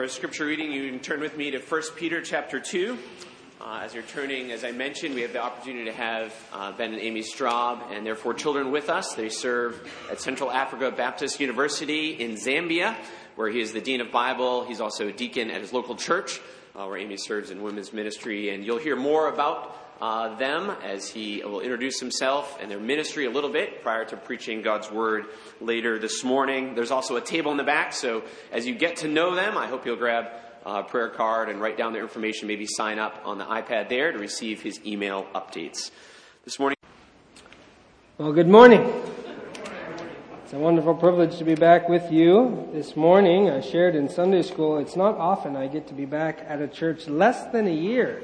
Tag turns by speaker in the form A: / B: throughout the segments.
A: For scripture reading, you can turn with me to 1 Peter chapter 2. Uh, as you're turning, as I mentioned, we have the opportunity to have uh, Ben and Amy Straub and their four children with us. They serve at Central Africa Baptist University in Zambia, where he is the Dean of Bible. He's also a deacon at his local church, uh, where Amy serves in women's ministry. And you'll hear more about uh, them as he will introduce himself and their ministry a little bit prior to preaching God's word later this morning. There's also a table in the back, so as you get to know them, I hope you'll grab a prayer card and write down their information, maybe sign up on the iPad there to receive his email updates. This morning.
B: Well, good morning. It's a wonderful privilege to be back with you this morning. I shared in Sunday school. It's not often I get to be back at a church less than a year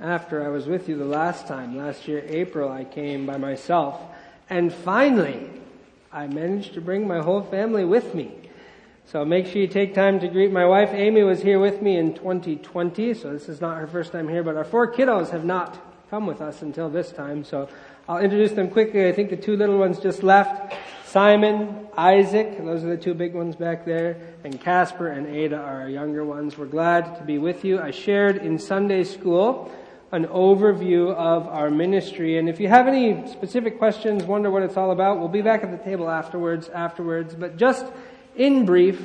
B: after I was with you the last time. Last year, April, I came by myself. And finally, I managed to bring my whole family with me. So make sure you take time to greet my wife. Amy was here with me in 2020, so this is not her first time here, but our four kiddos have not come with us until this time. So I'll introduce them quickly. I think the two little ones just left. Simon, Isaac, those are the two big ones back there, and Casper and Ada are our younger ones. We're glad to be with you. I shared in Sunday school an overview of our ministry. And if you have any specific questions, wonder what it's all about, we'll be back at the table afterwards, afterwards. But just in brief,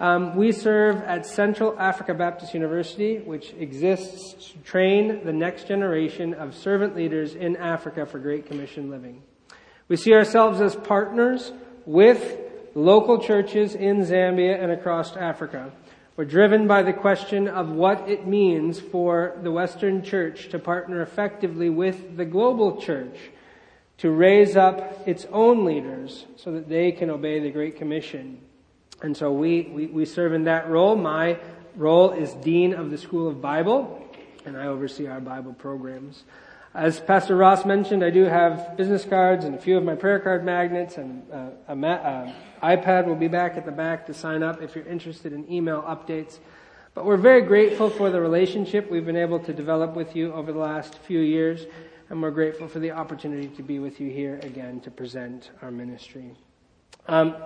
B: um, we serve at Central Africa Baptist University, which exists to train the next generation of servant leaders in Africa for Great Commission living. We see ourselves as partners with local churches in Zambia and across Africa. We're driven by the question of what it means for the Western Church to partner effectively with the global church to raise up its own leaders so that they can obey the Great Commission. And so we, we, we serve in that role. My role is Dean of the School of Bible, and I oversee our Bible programs. As Pastor Ross mentioned, I do have business cards and a few of my prayer card magnets and uh, a ma- uh, iPad will be back at the back to sign up if you're interested in email updates. But we're very grateful for the relationship we've been able to develop with you over the last few years, and we're grateful for the opportunity to be with you here again to present our ministry. Um,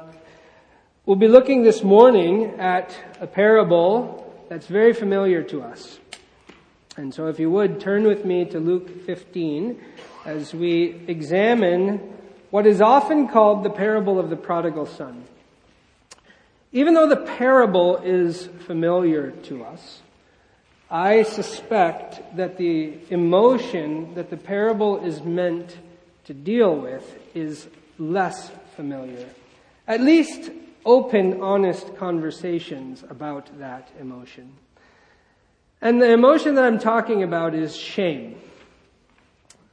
B: we'll be looking this morning at a parable that's very familiar to us. And so if you would turn with me to Luke 15 as we examine what is often called the parable of the prodigal son. Even though the parable is familiar to us, I suspect that the emotion that the parable is meant to deal with is less familiar. At least open, honest conversations about that emotion. And the emotion that I'm talking about is shame.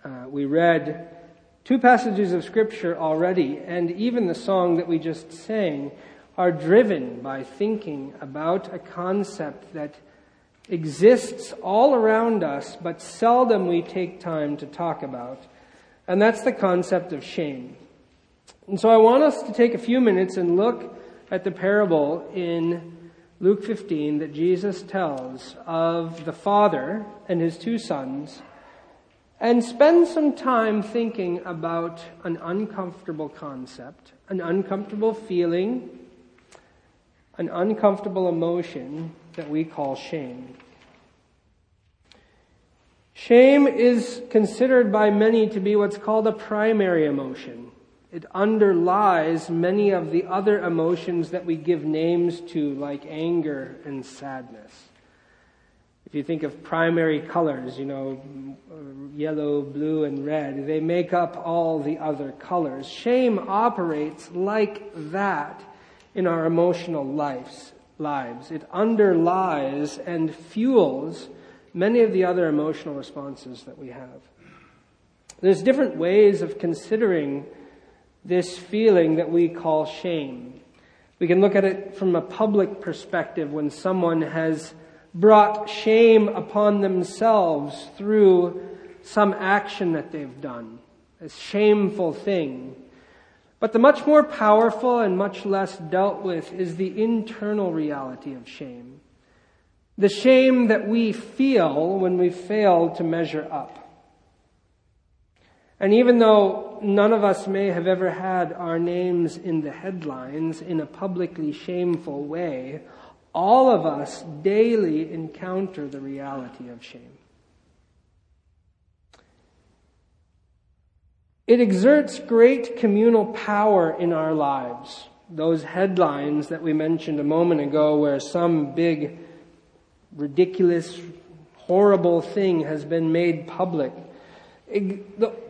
B: Uh, we read two passages of scripture already, and even the song that we just sang are driven by thinking about a concept that exists all around us, but seldom we take time to talk about. And that's the concept of shame. And so I want us to take a few minutes and look at the parable in Luke 15 that Jesus tells of the father and his two sons and spend some time thinking about an uncomfortable concept, an uncomfortable feeling, an uncomfortable emotion that we call shame. Shame is considered by many to be what's called a primary emotion. It underlies many of the other emotions that we give names to, like anger and sadness. You think of primary colors, you know, yellow, blue, and red, they make up all the other colors. Shame operates like that in our emotional lives. lives. It underlies and fuels many of the other emotional responses that we have. There's different ways of considering this feeling that we call shame. We can look at it from a public perspective when someone has brought shame upon themselves through some action that they've done, a shameful thing. But the much more powerful and much less dealt with is the internal reality of shame. The shame that we feel when we fail to measure up. And even though none of us may have ever had our names in the headlines in a publicly shameful way, All of us daily encounter the reality of shame. It exerts great communal power in our lives. Those headlines that we mentioned a moment ago, where some big, ridiculous, horrible thing has been made public.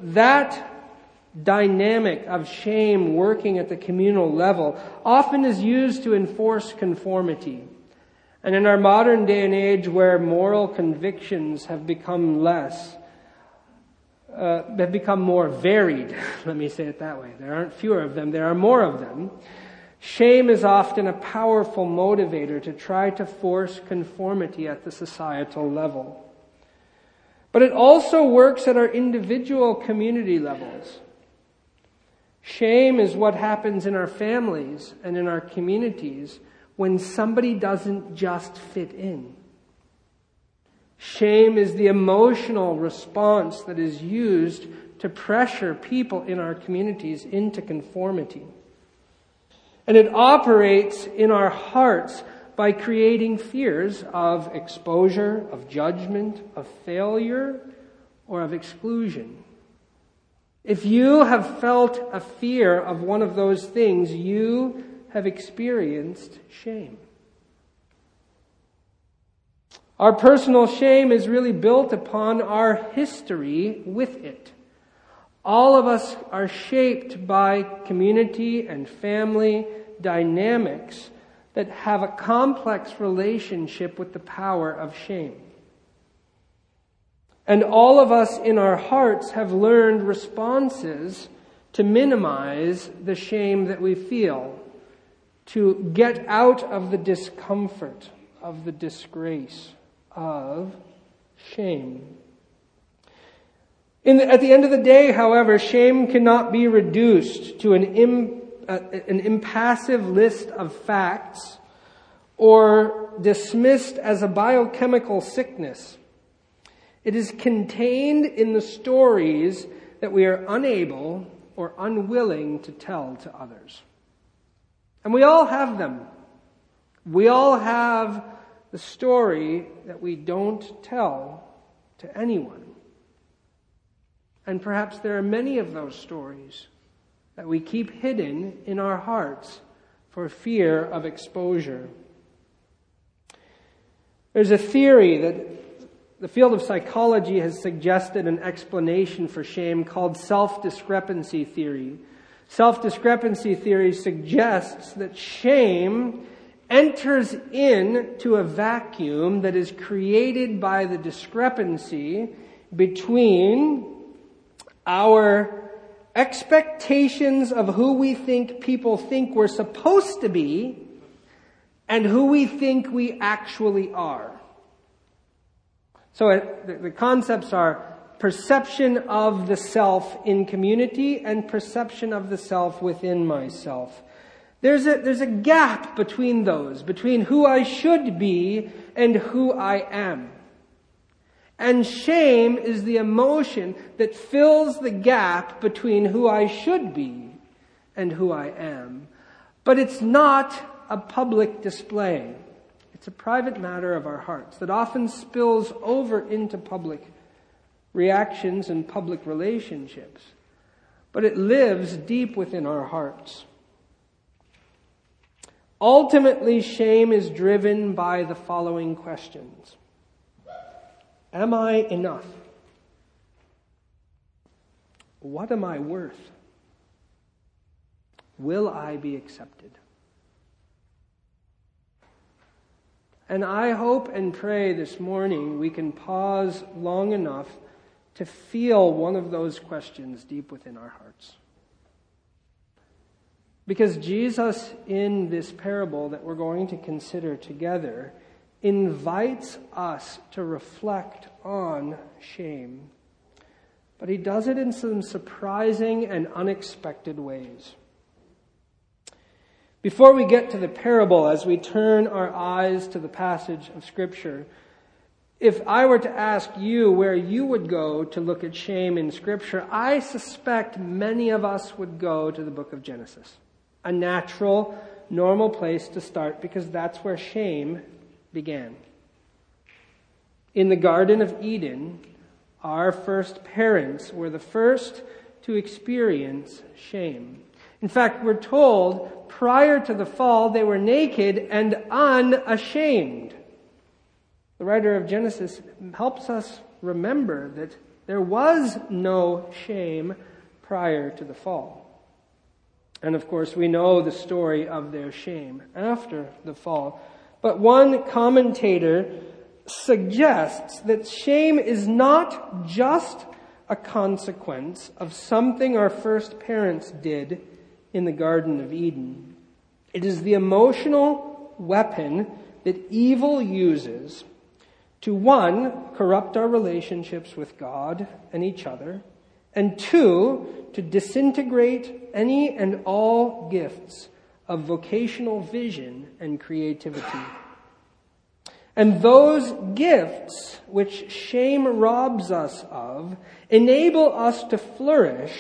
B: That dynamic of shame working at the communal level often is used to enforce conformity. And in our modern day and age where moral convictions have become less, uh, have become more varied. Let me say it that way. There aren't fewer of them, there are more of them. Shame is often a powerful motivator to try to force conformity at the societal level. But it also works at our individual community levels. Shame is what happens in our families and in our communities when somebody doesn't just fit in. Shame is the emotional response that is used to pressure people in our communities into conformity. And it operates in our hearts by creating fears of exposure, of judgment, of failure, or of exclusion. If you have felt a fear of one of those things, you have experienced shame. Our personal shame is really built upon our history with it. All of us are shaped by community and family dynamics that have a complex relationship with the power of shame. And all of us in our hearts have learned responses to minimize the shame that we feel, to get out of the discomfort of the disgrace of shame. The, at the end of the day, however, shame cannot be reduced to an, Im, uh, an impassive list of facts or dismissed as a biochemical sickness. It is contained in the stories that we are unable or unwilling to tell to others. And we all have them. We all have the story that we don't tell to anyone. And perhaps there are many of those stories that we keep hidden in our hearts for fear of exposure. There's a theory that the field of psychology has suggested an explanation for shame called self discrepancy theory. Self discrepancy theory suggests that shame enters into a vacuum that is created by the discrepancy between our expectations of who we think people think we're supposed to be and who we think we actually are. So it, the, the concepts are perception of the self in community and perception of the self within myself. There's a, there's a gap between those, between who I should be and who I am. And shame is the emotion that fills the gap between who I should be and who I am. But it's not a public display. It's a private matter of our hearts that often spills over into public reactions and public relationships. But it lives deep within our hearts. Ultimately, shame is driven by the following questions Am I enough? What am I worth? Will I be accepted? And I hope and pray this morning we can pause long enough to feel one of those questions deep within our hearts. Because Jesus, in this parable that we're going to consider together, invites us to reflect on shame. But he does it in some surprising and unexpected ways. Before we get to the parable, as we turn our eyes to the passage of Scripture, if I were to ask you where you would go to look at shame in Scripture, I suspect many of us would go to the book of Genesis a natural normal place to start because that's where shame began. In the Garden of Eden, our first parents were the first to experience shame. In fact, we're told prior to the fall they were naked and unashamed. The writer of Genesis helps us remember that there was no shame prior to the fall. And of course, we know the story of their shame after the fall. But one commentator suggests that shame is not just a consequence of something our first parents did in the Garden of Eden. It is the emotional weapon that evil uses to one, corrupt our relationships with God and each other, and two, to disintegrate any and all gifts of vocational vision and creativity. And those gifts which shame robs us of enable us to flourish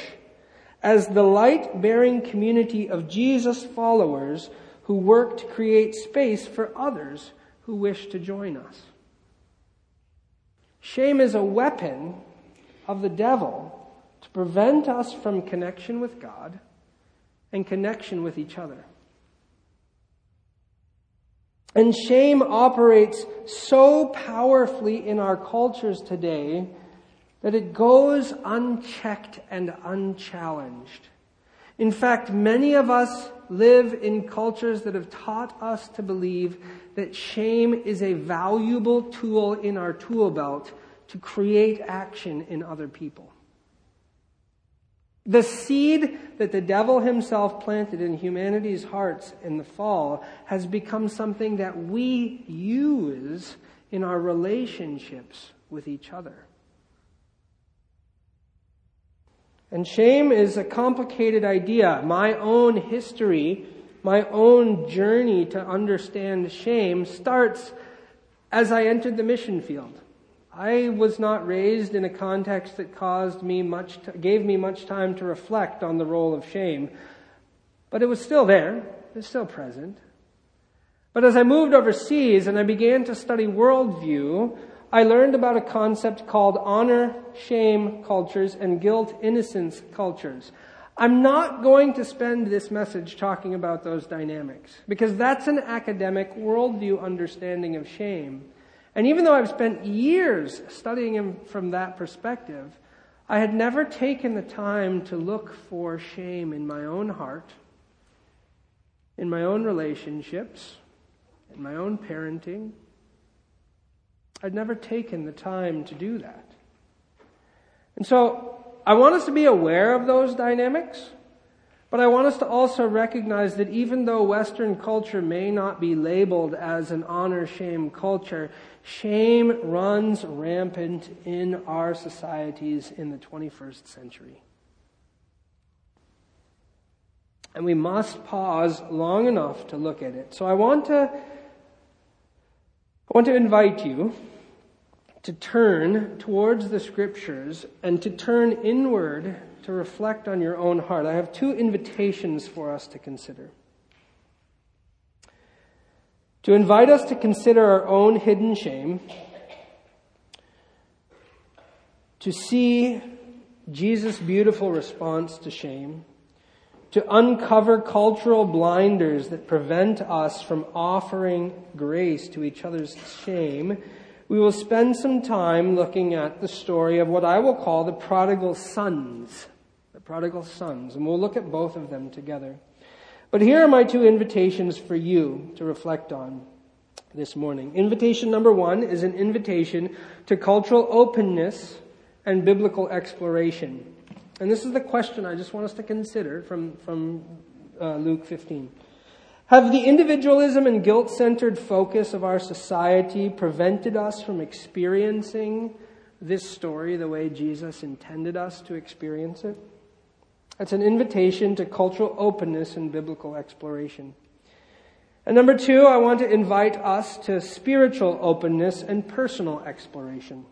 B: as the light bearing community of Jesus followers who work to create space for others who wish to join us. Shame is a weapon of the devil to prevent us from connection with God and connection with each other. And shame operates so powerfully in our cultures today that it goes unchecked and unchallenged. In fact, many of us live in cultures that have taught us to believe that shame is a valuable tool in our tool belt to create action in other people. The seed that the devil himself planted in humanity's hearts in the fall has become something that we use in our relationships with each other. And shame is a complicated idea. My own history, my own journey to understand shame starts as I entered the mission field. I was not raised in a context that caused me much, gave me much time to reflect on the role of shame. But it was still there. It was still present. But as I moved overseas and I began to study worldview, I learned about a concept called honor, shame cultures and guilt, innocence cultures. I'm not going to spend this message talking about those dynamics because that's an academic worldview understanding of shame. And even though I've spent years studying him from that perspective, I had never taken the time to look for shame in my own heart, in my own relationships, in my own parenting. I'd never taken the time to do that. And so I want us to be aware of those dynamics. But I want us to also recognize that even though Western culture may not be labeled as an honor shame culture, shame runs rampant in our societies in the 21st century. And we must pause long enough to look at it. So I want to, I want to invite you to turn towards the scriptures and to turn inward to reflect on your own heart. I have two invitations for us to consider. To invite us to consider our own hidden shame, to see Jesus' beautiful response to shame, to uncover cultural blinders that prevent us from offering grace to each other's shame, we will spend some time looking at the story of what I will call the prodigal sons The prodigal sons, and we'll look at both of them together. But here are my two invitations for you to reflect on this morning. Invitation number one is an invitation to cultural openness and biblical exploration. And this is the question I just want us to consider from, from uh, Luke 15. Have the individualism and guilt centered focus of our society prevented us from experiencing this story the way Jesus intended us to experience it? It's an invitation to cultural openness and biblical exploration. And number two, I want to invite us to spiritual openness and personal exploration.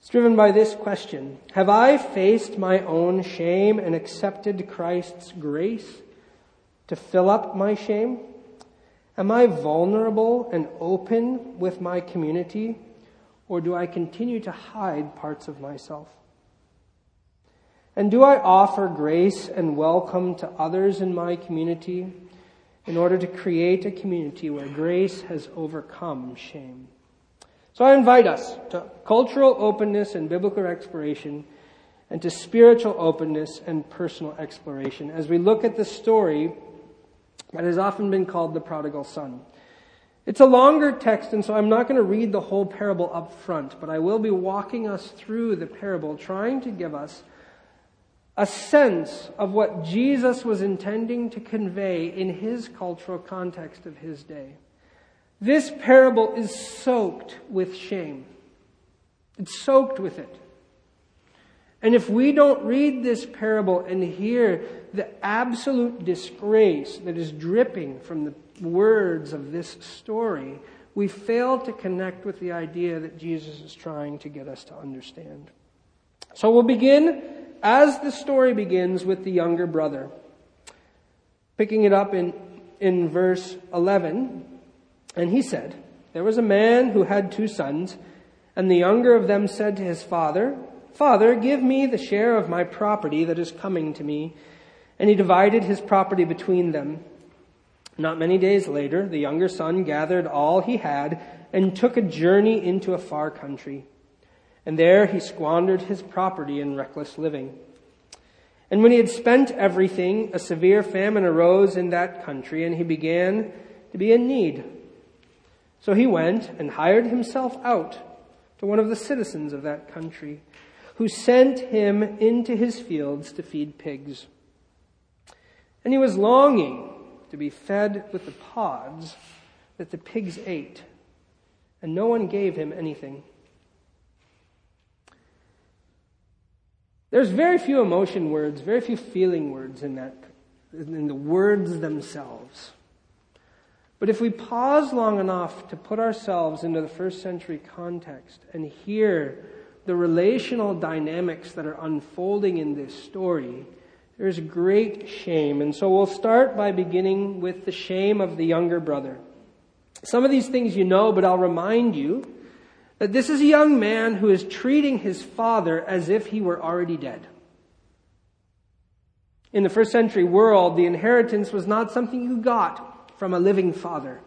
B: It's driven by this question. Have I faced my own shame and accepted Christ's grace? To fill up my shame? Am I vulnerable and open with my community, or do I continue to hide parts of myself? And do I offer grace and welcome to others in my community in order to create a community where grace has overcome shame? So I invite us to cultural openness and biblical exploration and to spiritual openness and personal exploration as we look at the story that has often been called the prodigal son. It's a longer text, and so I'm not going to read the whole parable up front, but I will be walking us through the parable, trying to give us a sense of what Jesus was intending to convey in his cultural context of his day. This parable is soaked with shame. It's soaked with it. And if we don't read this parable and hear the absolute disgrace that is dripping from the words of this story, we fail to connect with the idea that Jesus is trying to get us to understand. So we'll begin as the story begins with the younger brother. Picking it up in, in verse 11, and he said, There was a man who had two sons, and the younger of them said to his father, Father, give me the share of my property that is coming to me. And he divided his property between them. Not many days later, the younger son gathered all he had and took a journey into a far country and there he squandered his property in reckless living. And when he had spent everything, a severe famine arose in that country, and he began to be in need. So he went and hired himself out to one of the citizens of that country, who sent him into his fields to feed pigs. And he was longing to be fed with the pods that the pigs ate, and no one gave him anything. There's very few emotion words, very few feeling words in that, in the words themselves. But if we pause long enough to put ourselves into the first century context and hear the relational dynamics that are unfolding in this story, there's great shame. And so we'll start by beginning with the shame of the younger brother. Some of these things you know, but I'll remind you that this is a young man who is treating his father as if he were already dead. In the first century world, the inheritance was not something you got from a living father.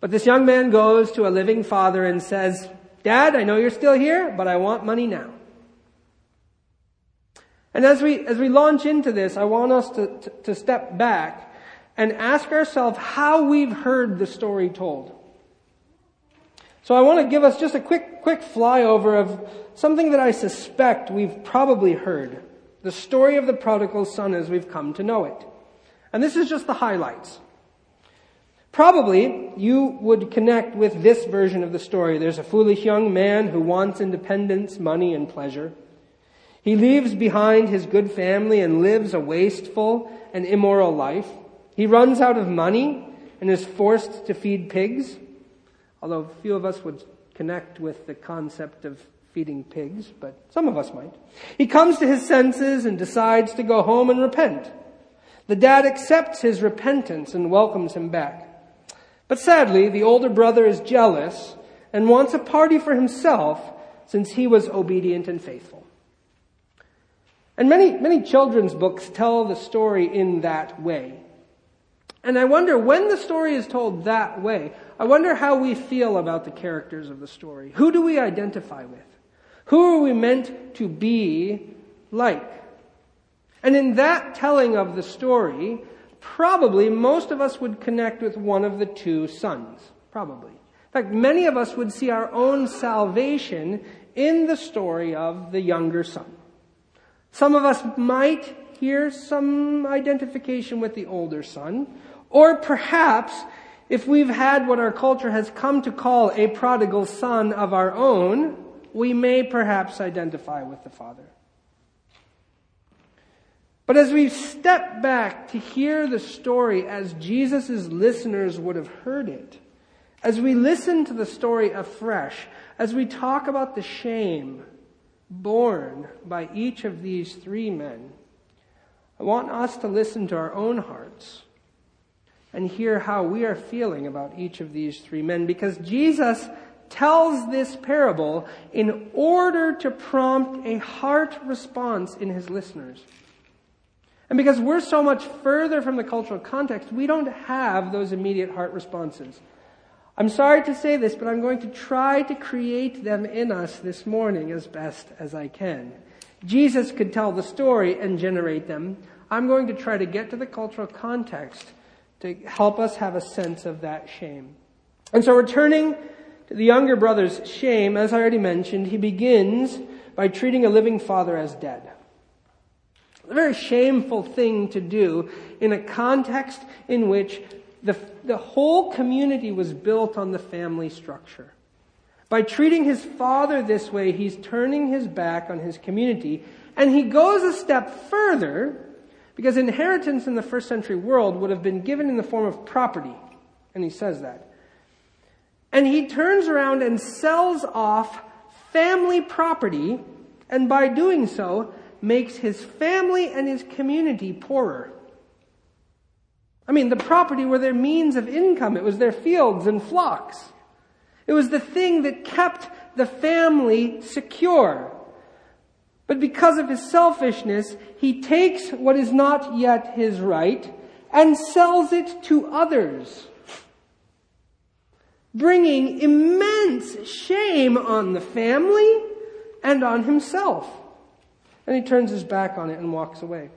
B: But this young man goes to a living father and says, Dad, I know you're still here, but I want money now. And as we, as we launch into this, I want us to, to, to step back and ask ourselves how we've heard the story told. So I want to give us just a quick, quick flyover of something that I suspect we've probably heard. The story of the prodigal son as we've come to know it. And this is just the highlights. Probably you would connect with this version of the story. There's a foolish young man who wants independence, money, and pleasure. He leaves behind his good family and lives a wasteful and immoral life. He runs out of money and is forced to feed pigs although few of us would connect with the concept of feeding pigs, but some of us might. He comes to his senses and decides to go home and repent. The dad accepts his repentance and welcomes him back. But sadly, the older brother is jealous and wants a party for himself since he was obedient and faithful. And many, many children's books tell the story in that way. And I wonder when the story is told that way, I wonder how we feel about the characters of the story. Who do we identify with? Who are we meant to be like? And in that telling of the story, probably most of us would connect with one of the two sons. Probably. In fact, many of us would see our own salvation in the story of the younger son. Some of us might hear some identification with the older son, or perhaps if we've had what our culture has come to call a prodigal son of our own, we may perhaps identify with the father. But as we step back to hear the story as Jesus' listeners would have heard it, as we listen to the story afresh, as we talk about the shame borne by each of these three men, I want us to listen to our own hearts and hear how we are feeling about each of these three men because Jesus tells this parable in order to prompt a heart response in his listeners. And because we're so much further from the cultural context, we don't have those immediate heart responses. I'm sorry to say this, but I'm going to try to create them in us this morning as best as I can. Jesus could tell the story and generate them. I'm going to try to get to the cultural context to help us have a sense of that shame. And so returning to the younger brother's shame, as I already mentioned, he begins by treating a living father as dead. A very shameful thing to do in a context in which the, the whole community was built on the family structure. By treating his father this way, he's turning his back on his community, and he goes a step further because inheritance in the first century world would have been given in the form of property. And he says that. And he turns around and sells off family property, and by doing so, makes his family and his community poorer. I mean, the property were their means of income. It was their fields and flocks. It was the thing that kept the family secure. But because of his selfishness, he takes what is not yet his right and sells it to others, bringing immense shame on the family and on himself. And he turns his back on it and walks away.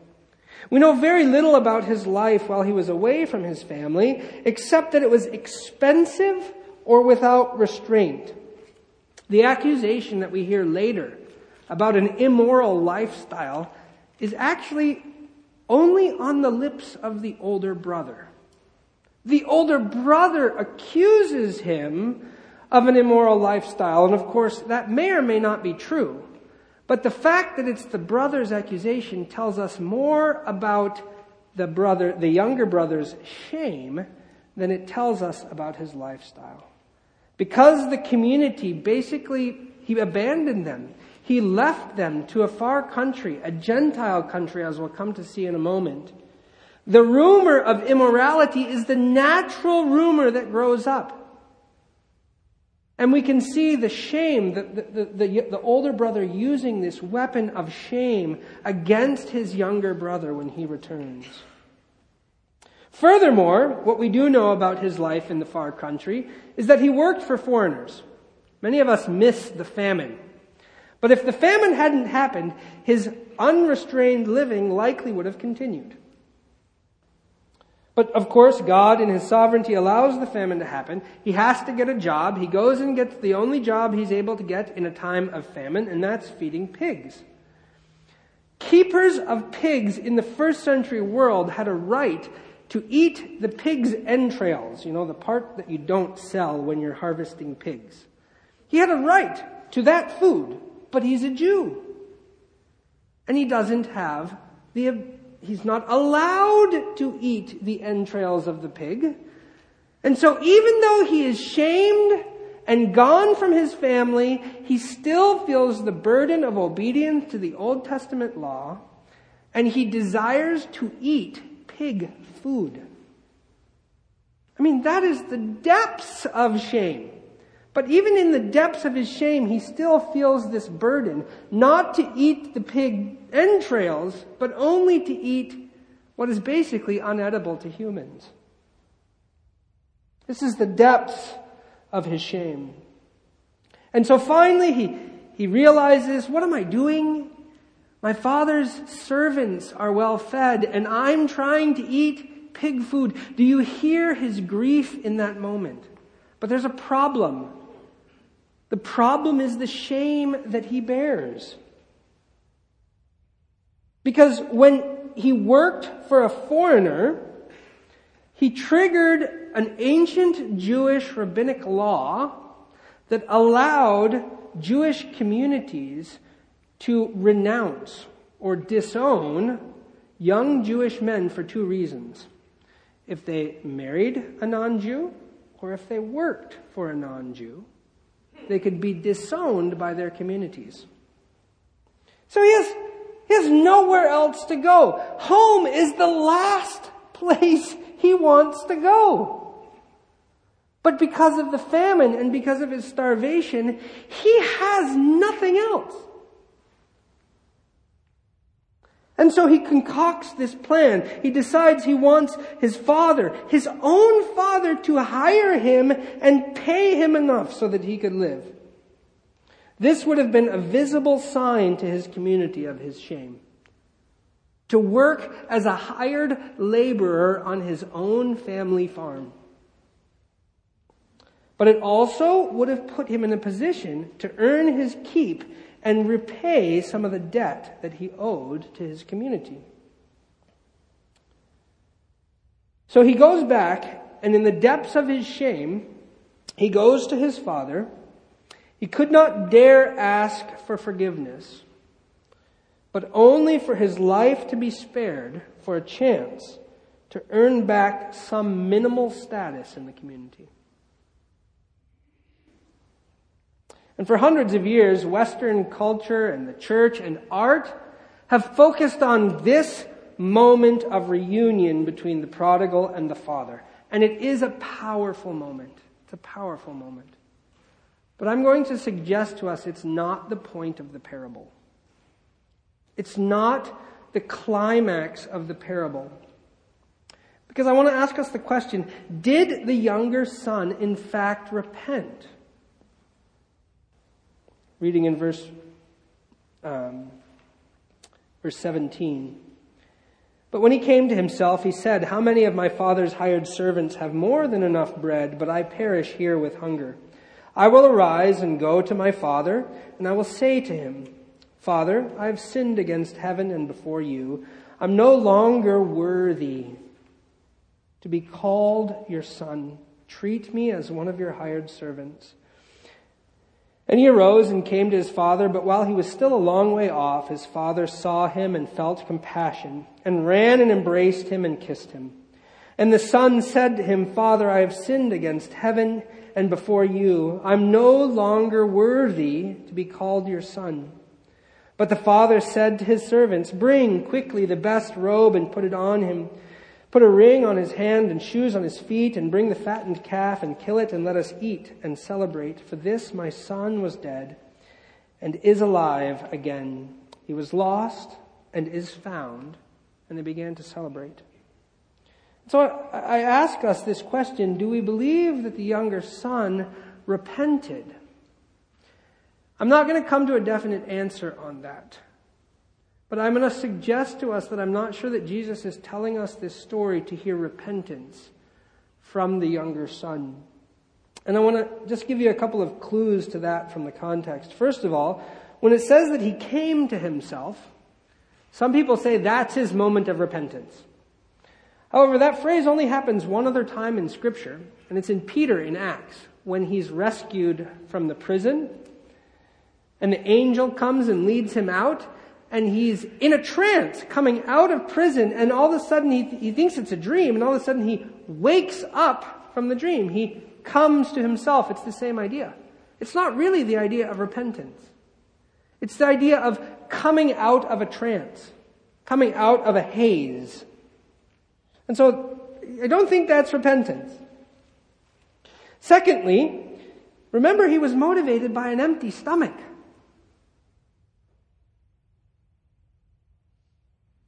B: We know very little about his life while he was away from his family, except that it was expensive or without restraint. The accusation that we hear later about an immoral lifestyle is actually only on the lips of the older brother. The older brother accuses him of an immoral lifestyle, and of course, that may or may not be true. But the fact that it's the brother's accusation tells us more about the brother, the younger brother's shame than it tells us about his lifestyle. Because the community basically, he abandoned them. He left them to a far country, a Gentile country, as we'll come to see in a moment. The rumor of immorality is the natural rumor that grows up. And we can see the shame, the, the, the, the, older brother using this weapon of shame against his younger brother when he returns. Furthermore, what we do know about his life in the far country is that he worked for foreigners. Many of us miss the famine. But if the famine hadn't happened, his unrestrained living likely would have continued. But of course, God in His sovereignty allows the famine to happen. He has to get a job. He goes and gets the only job he's able to get in a time of famine, and that's feeding pigs. Keepers of pigs in the first century world had a right to eat the pig's entrails, you know, the part that you don't sell when you're harvesting pigs. He had a right to that food, but he's a Jew. And he doesn't have the he's not allowed to eat the entrails of the pig. And so even though he is shamed and gone from his family, he still feels the burden of obedience to the Old Testament law, and he desires to eat pig food. I mean, that is the depths of shame. But even in the depths of his shame, he still feels this burden, not to eat the pig entrails, but only to eat what is basically unedible to humans. This is the depths of his shame. And so finally he, he realizes, what am I doing? My father's servants are well fed and I'm trying to eat pig food. Do you hear his grief in that moment? But there's a problem. The problem is the shame that he bears. Because when he worked for a foreigner, he triggered an ancient Jewish rabbinic law that allowed Jewish communities to renounce or disown young Jewish men for two reasons. If they married a non-Jew or if they worked for a non-Jew they could be disowned by their communities. So he has, He has nowhere else to go. Home is the last place he wants to go. But because of the famine and because of his starvation, he has nothing else. And so he concocts this plan. He decides he wants his father, his own father, to hire him and pay him enough so that he could live. This would have been a visible sign to his community of his shame. To work as a hired laborer on his own family farm. But it also would have put him in a position to earn his keep and repay some of the debt that he owed to his community. So he goes back, and in the depths of his shame, he goes to his father. He could not dare ask for forgiveness, but only for his life to be spared for a chance to earn back some minimal status in the community. And for hundreds of years, Western culture and the church and art have focused on this moment of reunion between the prodigal and the father. And it is a powerful moment. It's a powerful moment. But I'm going to suggest to us it's not the point of the parable. It's not the climax of the parable. Because I want to ask us the question Did the younger son, in fact, repent? reading in verse, um, verse 17. But when he came to himself, he said, How many of my father's hired servants have more than enough bread, but I perish here with hunger? I will arise and go to my father, and I will say to him, Father, I have sinned against heaven and before you. I'm no longer worthy to be called your son. Treat me as one of your hired servants. And he arose and came to his father, but while he was still a long way off, his father saw him and felt compassion, and ran and embraced him and kissed him. And the son said to him, Father, I have sinned against heaven and before you. I'm no longer worthy to be called your son. But the father said to his servants, Bring quickly the best robe and put it on him Put a ring on his hand and shoes on his feet, and bring the fattened calf and kill it, and let us eat and celebrate. For this my son was dead and is alive again. He was lost and is found. And they began to celebrate. So I ask us this question Do we believe that the younger son repented? I'm not going to come to a definite answer on that. But I'm going to suggest to us that I'm not sure that Jesus is telling us this story to hear repentance from the younger son. And I want to just give you a couple of clues to that from the context. First of all, when it says that he came to himself, some people say that's his moment of repentance. However, that phrase only happens one other time in Scripture, and it's in Peter in Acts, when he's rescued from the prison, and the angel comes and leads him out, and he's in a trance coming out of prison and all of a sudden he, he thinks it's a dream and all of a sudden he wakes up from the dream. He comes to himself. It's the same idea. It's not really the idea of repentance. It's the idea of coming out of a trance, coming out of a haze. And so I don't think that's repentance. Secondly, remember he was motivated by an empty stomach.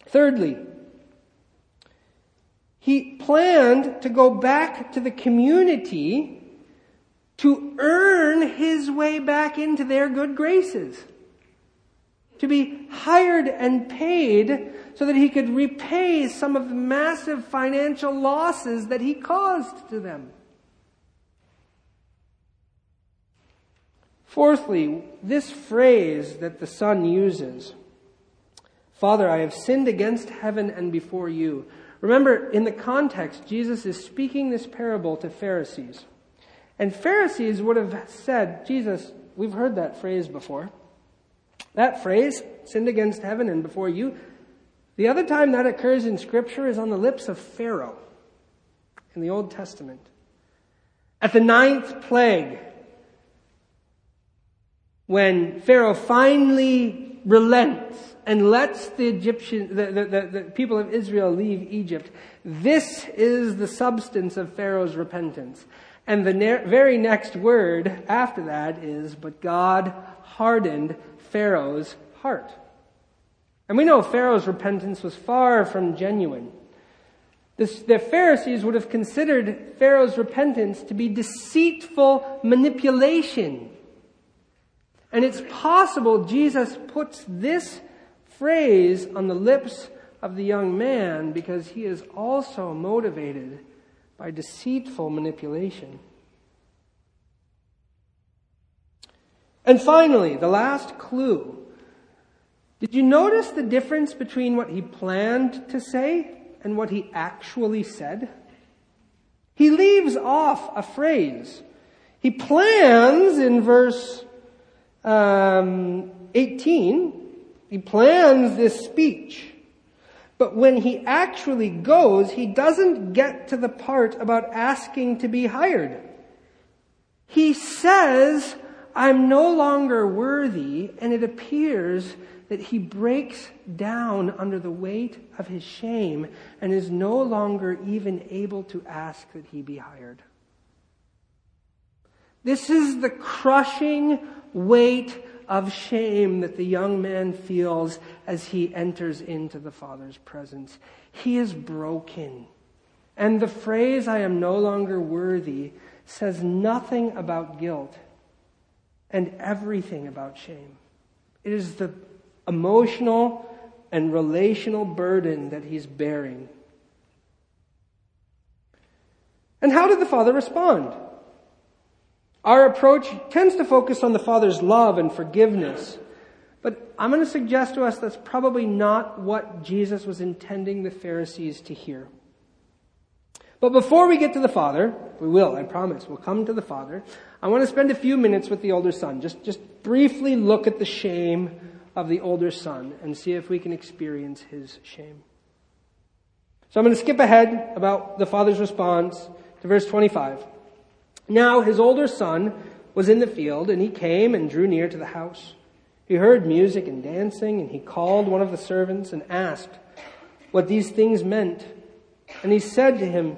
B: Thirdly, he planned to go back to the community to earn his way back into their good graces. To be hired and paid so that he could repay some of the massive financial losses that he caused to them. Fourthly, this phrase that the son uses Father, I have sinned against heaven and before you. Remember, in the context, Jesus is speaking this parable to Pharisees. And Pharisees would have said, Jesus, we've heard that phrase before. That phrase, sinned against heaven and before you, the other time that occurs in Scripture is on the lips of Pharaoh in the Old Testament. At the ninth plague, when Pharaoh finally relents and lets the Egyptian, the, the, the, the people of Israel leave Egypt. This is the substance of Pharaoh's repentance. And the ne- very next word after that is, but God hardened Pharaoh's heart. And we know Pharaoh's repentance was far from genuine. This, the Pharisees would have considered Pharaoh's repentance to be deceitful manipulation. And it's possible Jesus puts this phrase on the lips of the young man because he is also motivated by deceitful manipulation. And finally, the last clue. Did you notice the difference between what he planned to say and what he actually said? He leaves off a phrase. He plans in verse um, 18, he plans this speech. But when he actually goes, he doesn't get to the part about asking to be hired. He says, I'm no longer worthy, and it appears that he breaks down under the weight of his shame and is no longer even able to ask that he be hired. This is the crushing weight of shame that the young man feels as he enters into the Father's presence. He is broken. And the phrase, I am no longer worthy, says nothing about guilt and everything about shame. It is the emotional and relational burden that he's bearing. And how did the Father respond? Our approach tends to focus on the Father's love and forgiveness. But I'm going to suggest to us that's probably not what Jesus was intending the Pharisees to hear. But before we get to the Father, we will, I promise, we'll come to the Father. I want to spend a few minutes with the older son. Just, just briefly look at the shame of the older son and see if we can experience his shame. So I'm going to skip ahead about the father's response to verse 25. Now his older son was in the field, and he came and drew near to the house. He heard music and dancing, and he called one of the servants and asked what these things meant. And he said to him,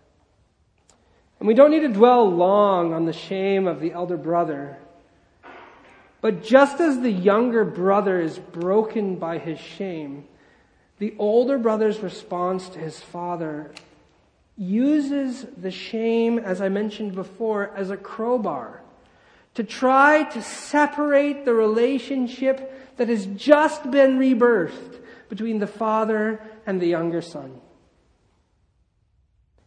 B: And we don't need to dwell long on the shame of the elder brother. But just as the younger brother is broken by his shame, the older brother's response to his father uses the shame, as I mentioned before, as a crowbar to try to separate the relationship that has just been rebirthed between the father and the younger son.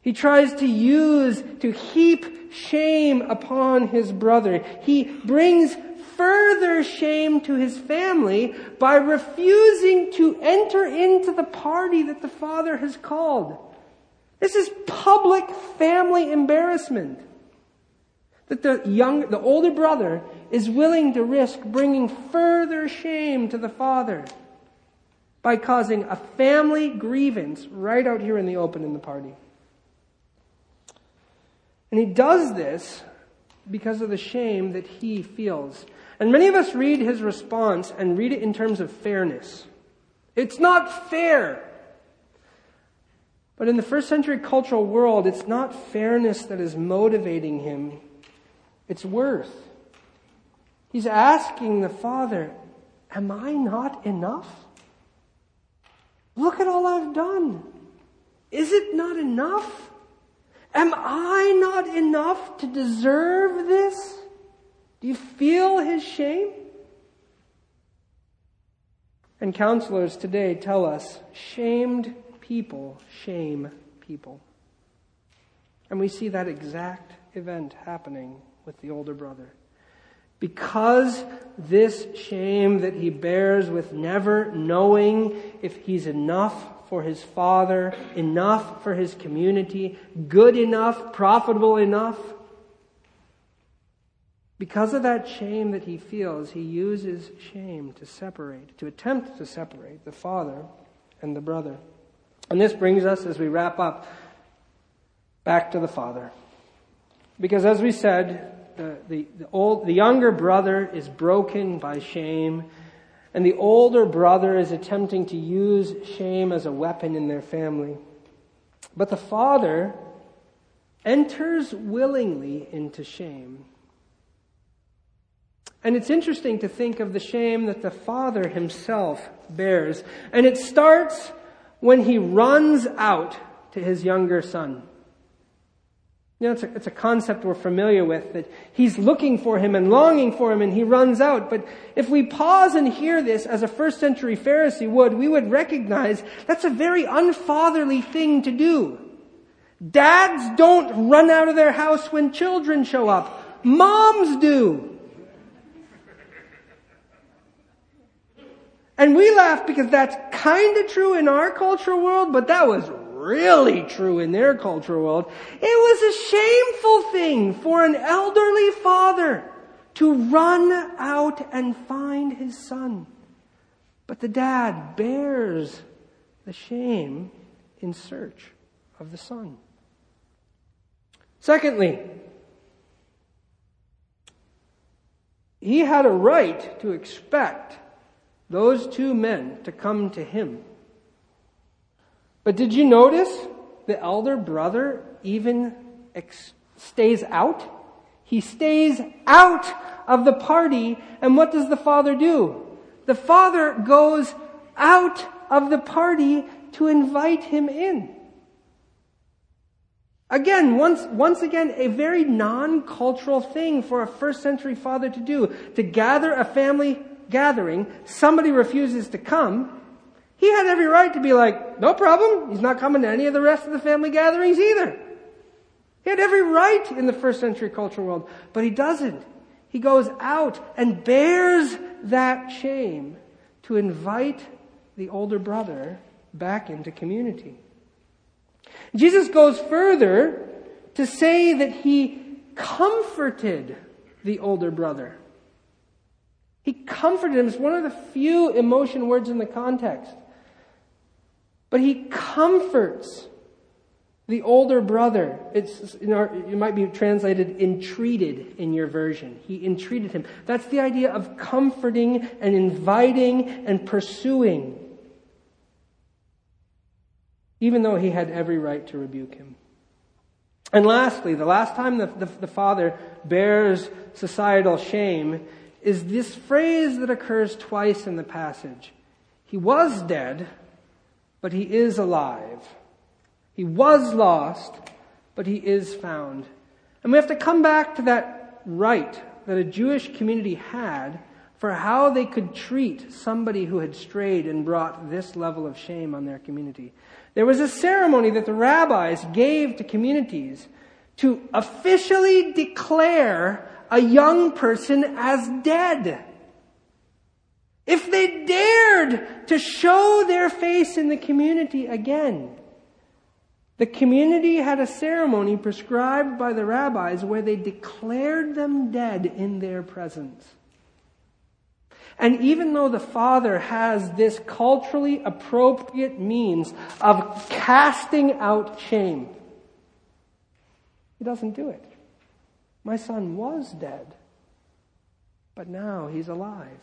B: He tries to use, to heap shame upon his brother. He brings further shame to his family by refusing to enter into the party that the father has called. This is public family embarrassment that the young, the older brother is willing to risk bringing further shame to the father by causing a family grievance right out here in the open in the party. And he does this because of the shame that he feels. And many of us read his response and read it in terms of fairness. It's not fair. But in the first century cultural world, it's not fairness that is motivating him. It's worth. He's asking the Father, Am I not enough? Look at all I've done. Is it not enough? Am I not enough to deserve this? Do you feel his shame? And counselors today tell us shamed people shame people. And we see that exact event happening with the older brother. Because this shame that he bears with never knowing if he's enough for his father, enough for his community, good enough, profitable enough. Because of that shame that he feels, he uses shame to separate, to attempt to separate the father and the brother. And this brings us, as we wrap up, back to the father. Because as we said, the, the, the, old, the younger brother is broken by shame, and the older brother is attempting to use shame as a weapon in their family. But the father enters willingly into shame. And it's interesting to think of the shame that the father himself bears. And it starts when he runs out to his younger son. You know, it's a, it's a concept we're familiar with that he's looking for him and longing for him and he runs out. But if we pause and hear this as a first century Pharisee would, we would recognize that's a very unfatherly thing to do. Dads don't run out of their house when children show up. Moms do. And we laugh because that's kind of true in our cultural world, but that was really true in their cultural world. It was a shameful thing for an elderly father to run out and find his son. But the dad bears the shame in search of the son. Secondly, he had a right to expect those two men to come to him. But did you notice the elder brother even ex- stays out? He stays out of the party, and what does the father do? The father goes out of the party to invite him in. Again, once, once again, a very non-cultural thing for a first century father to do. To gather a family gathering, somebody refuses to come, he had every right to be like, no problem, he's not coming to any of the rest of the family gatherings either. He had every right in the first century cultural world, but he doesn't. He goes out and bears that shame to invite the older brother back into community. Jesus goes further to say that he comforted the older brother. He comforted him. It's one of the few emotion words in the context. But he comforts the older brother. It's, know, it might be translated entreated in your version. He entreated him. That's the idea of comforting and inviting and pursuing. Even though he had every right to rebuke him. And lastly, the last time the, the, the father bears societal shame is this phrase that occurs twice in the passage. He was dead, but he is alive. He was lost, but he is found. And we have to come back to that right that a Jewish community had for how they could treat somebody who had strayed and brought this level of shame on their community. There was a ceremony that the rabbis gave to communities to officially declare a young person as dead. If they dared to show their face in the community again, the community had a ceremony prescribed by the rabbis where they declared them dead in their presence. And even though the father has this culturally appropriate means of casting out shame, he doesn't do it. My son was dead, but now he's alive.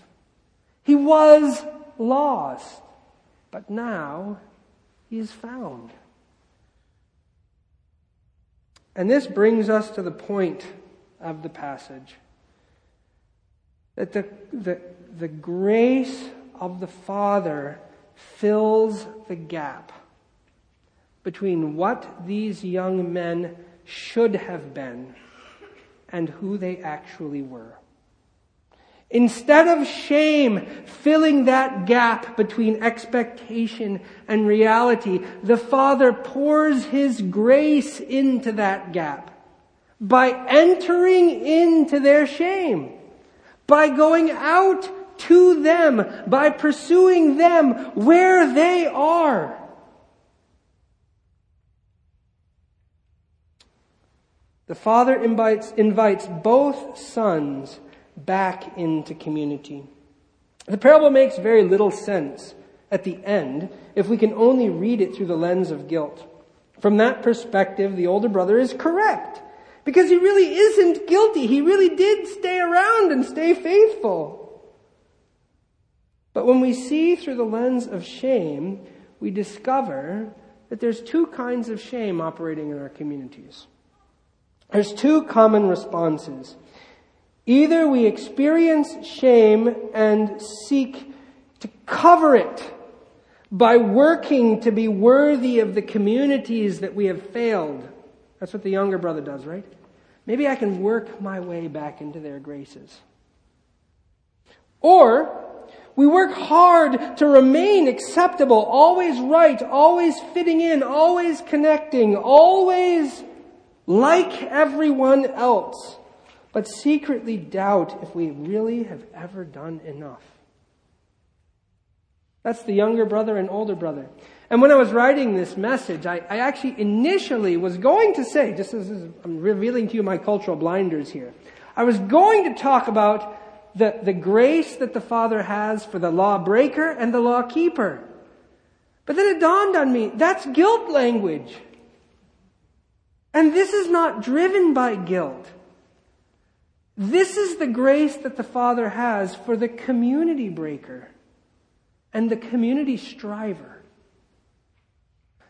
B: He was lost, but now he is found. And this brings us to the point of the passage that the, the, the grace of the Father fills the gap between what these young men should have been and who they actually were. Instead of shame filling that gap between expectation and reality, the Father pours His grace into that gap by entering into their shame, by going out to them, by pursuing them where they are. The Father invites, invites both sons back into community. The parable makes very little sense at the end if we can only read it through the lens of guilt. From that perspective, the older brother is correct because he really isn't guilty. He really did stay around and stay faithful. But when we see through the lens of shame, we discover that there's two kinds of shame operating in our communities. There's two common responses. Either we experience shame and seek to cover it by working to be worthy of the communities that we have failed. That's what the younger brother does, right? Maybe I can work my way back into their graces. Or we work hard to remain acceptable, always right, always fitting in, always connecting, always like everyone else but secretly doubt if we really have ever done enough. That's the younger brother and older brother. And when I was writing this message, I, I actually initially was going to say, just as I'm revealing to you my cultural blinders here, I was going to talk about the, the grace that the Father has for the lawbreaker and the law keeper. But then it dawned on me, that's guilt language. And this is not driven by guilt. This is the grace that the Father has for the community breaker and the community striver.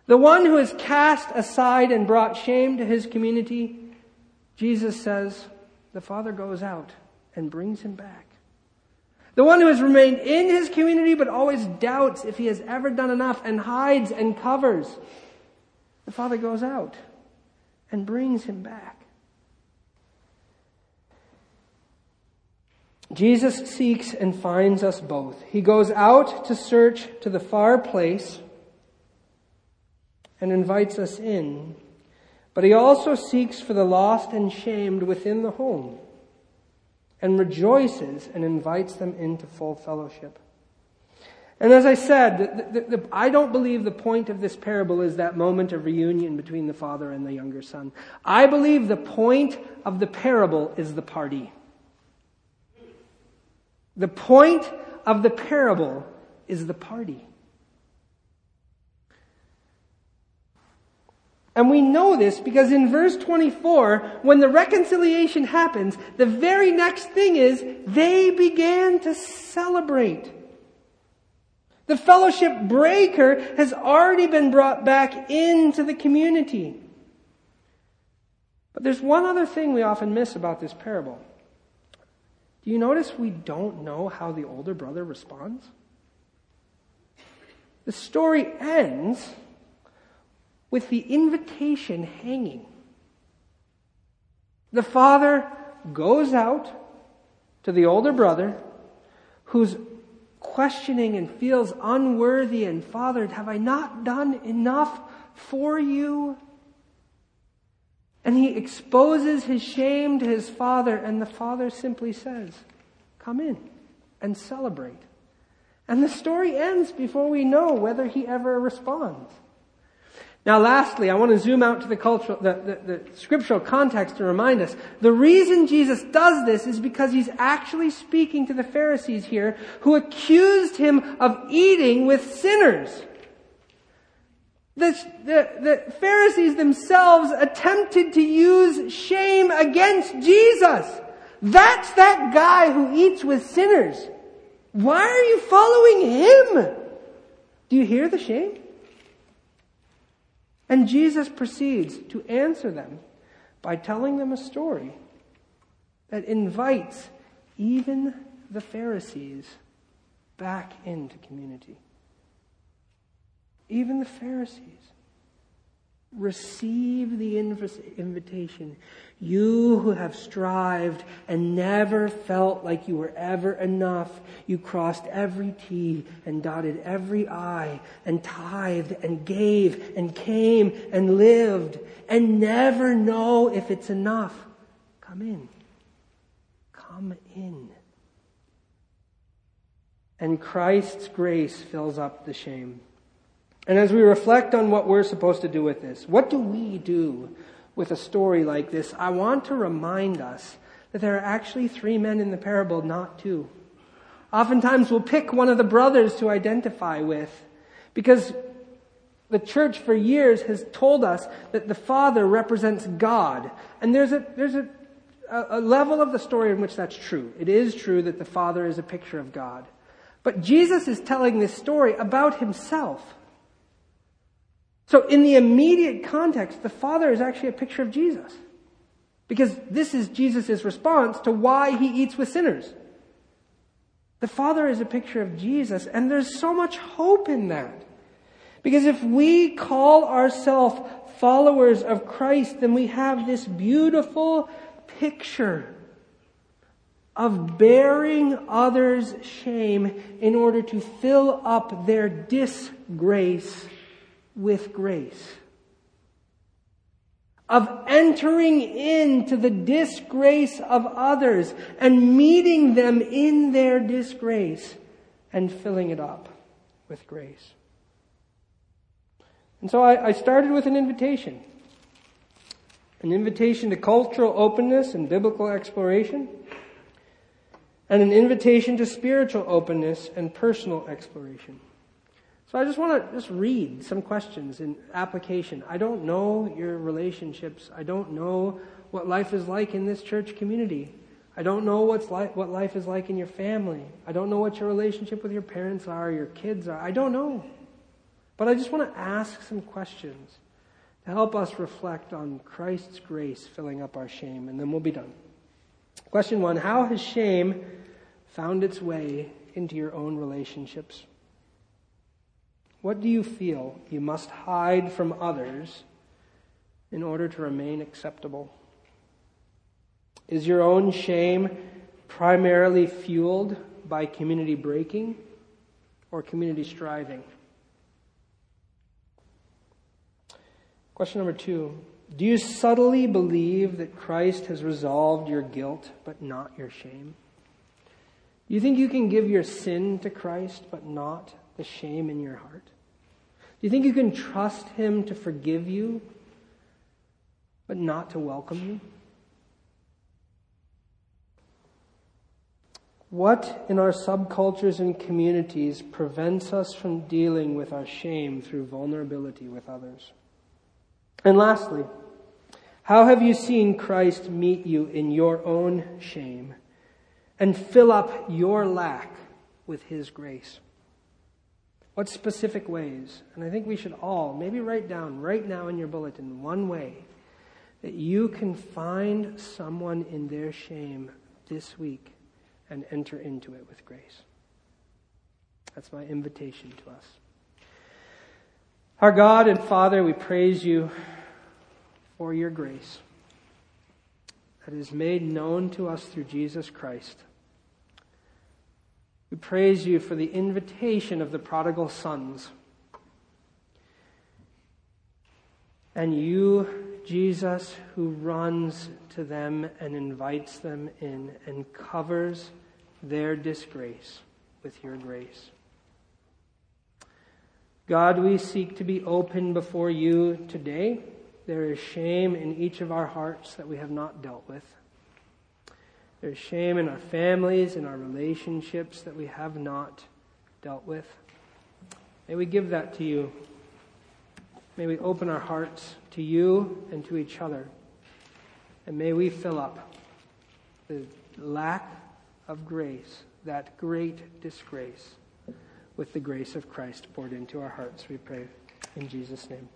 B: The one who has cast aside and brought shame to his community, Jesus says, the Father goes out and brings him back. The one who has remained in his community but always doubts if he has ever done enough and hides and covers, the Father goes out and brings him back. Jesus seeks and finds us both. He goes out to search to the far place and invites us in, but he also seeks for the lost and shamed within the home and rejoices and invites them into full fellowship. And as I said, the, the, the, I don't believe the point of this parable is that moment of reunion between the father and the younger son. I believe the point of the parable is the party. The point of the parable is the party. And we know this because in verse 24, when the reconciliation happens, the very next thing is they began to celebrate. The fellowship breaker has already been brought back into the community. But there's one other thing we often miss about this parable. Do you notice we don't know how the older brother responds? The story ends with the invitation hanging. The father goes out to the older brother who's questioning and feels unworthy and fathered. Have I not done enough for you? And he exposes his shame to his father, and the father simply says, Come in and celebrate. And the story ends before we know whether he ever responds. Now lastly, I want to zoom out to the cultural, the, the, the, scriptural context to remind us. The reason Jesus does this is because he's actually speaking to the Pharisees here who accused him of eating with sinners. The, the, the Pharisees themselves attempted to use shame against Jesus. That's that guy who eats with sinners. Why are you following him? Do you hear the shame? And Jesus proceeds to answer them by telling them a story that invites even the Pharisees back into community. Even the Pharisees. Receive the invitation. You who have strived and never felt like you were ever enough, you crossed every T and dotted every I and tithed and gave and came and lived and never know if it's enough. Come in. Come in. And Christ's grace fills up the shame. And as we reflect on what we're supposed to do with this, what do we do with a story like this? I want to remind us that there are actually three men in the parable, not two. Oftentimes we'll pick one of the brothers to identify with because the church for years has told us that the father represents God. And there's a, there's a, a level of the story in which that's true. It is true that the father is a picture of God. But Jesus is telling this story about himself. So in the immediate context, the Father is actually a picture of Jesus. Because this is Jesus' response to why he eats with sinners. The Father is a picture of Jesus, and there's so much hope in that. Because if we call ourselves followers of Christ, then we have this beautiful picture of bearing others' shame in order to fill up their disgrace with grace. Of entering into the disgrace of others and meeting them in their disgrace and filling it up with grace. And so I, I started with an invitation. An invitation to cultural openness and biblical exploration and an invitation to spiritual openness and personal exploration. So I just want to just read some questions in application. I don't know your relationships. I don't know what life is like in this church community. I don't know what's like, what life is like in your family. I don't know what your relationship with your parents are, your kids are. I don't know. But I just want to ask some questions to help us reflect on Christ's grace filling up our shame, and then we'll be done. Question one How has shame found its way into your own relationships? What do you feel you must hide from others in order to remain acceptable? Is your own shame primarily fueled by community breaking or community striving? Question number two Do you subtly believe that Christ has resolved your guilt but not your shame? Do you think you can give your sin to Christ but not the shame in your heart? Do you think you can trust Him to forgive you, but not to welcome you? What in our subcultures and communities prevents us from dealing with our shame through vulnerability with others? And lastly, how have you seen Christ meet you in your own shame and fill up your lack with His grace? What specific ways? And I think we should all maybe write down right now in your bulletin one way that you can find someone in their shame this week and enter into it with grace. That's my invitation to us. Our God and Father, we praise you for your grace that is made known to us through Jesus Christ. We praise you for the invitation of the prodigal sons. And you, Jesus, who runs to them and invites them in and covers their disgrace with your grace. God, we seek to be open before you today. There is shame in each of our hearts that we have not dealt with. There's shame in our families, in our relationships that we have not dealt with. May we give that to you. May we open our hearts to you and to each other. And may we fill up the lack of grace, that great disgrace, with the grace of Christ poured into our hearts, we pray. In Jesus' name.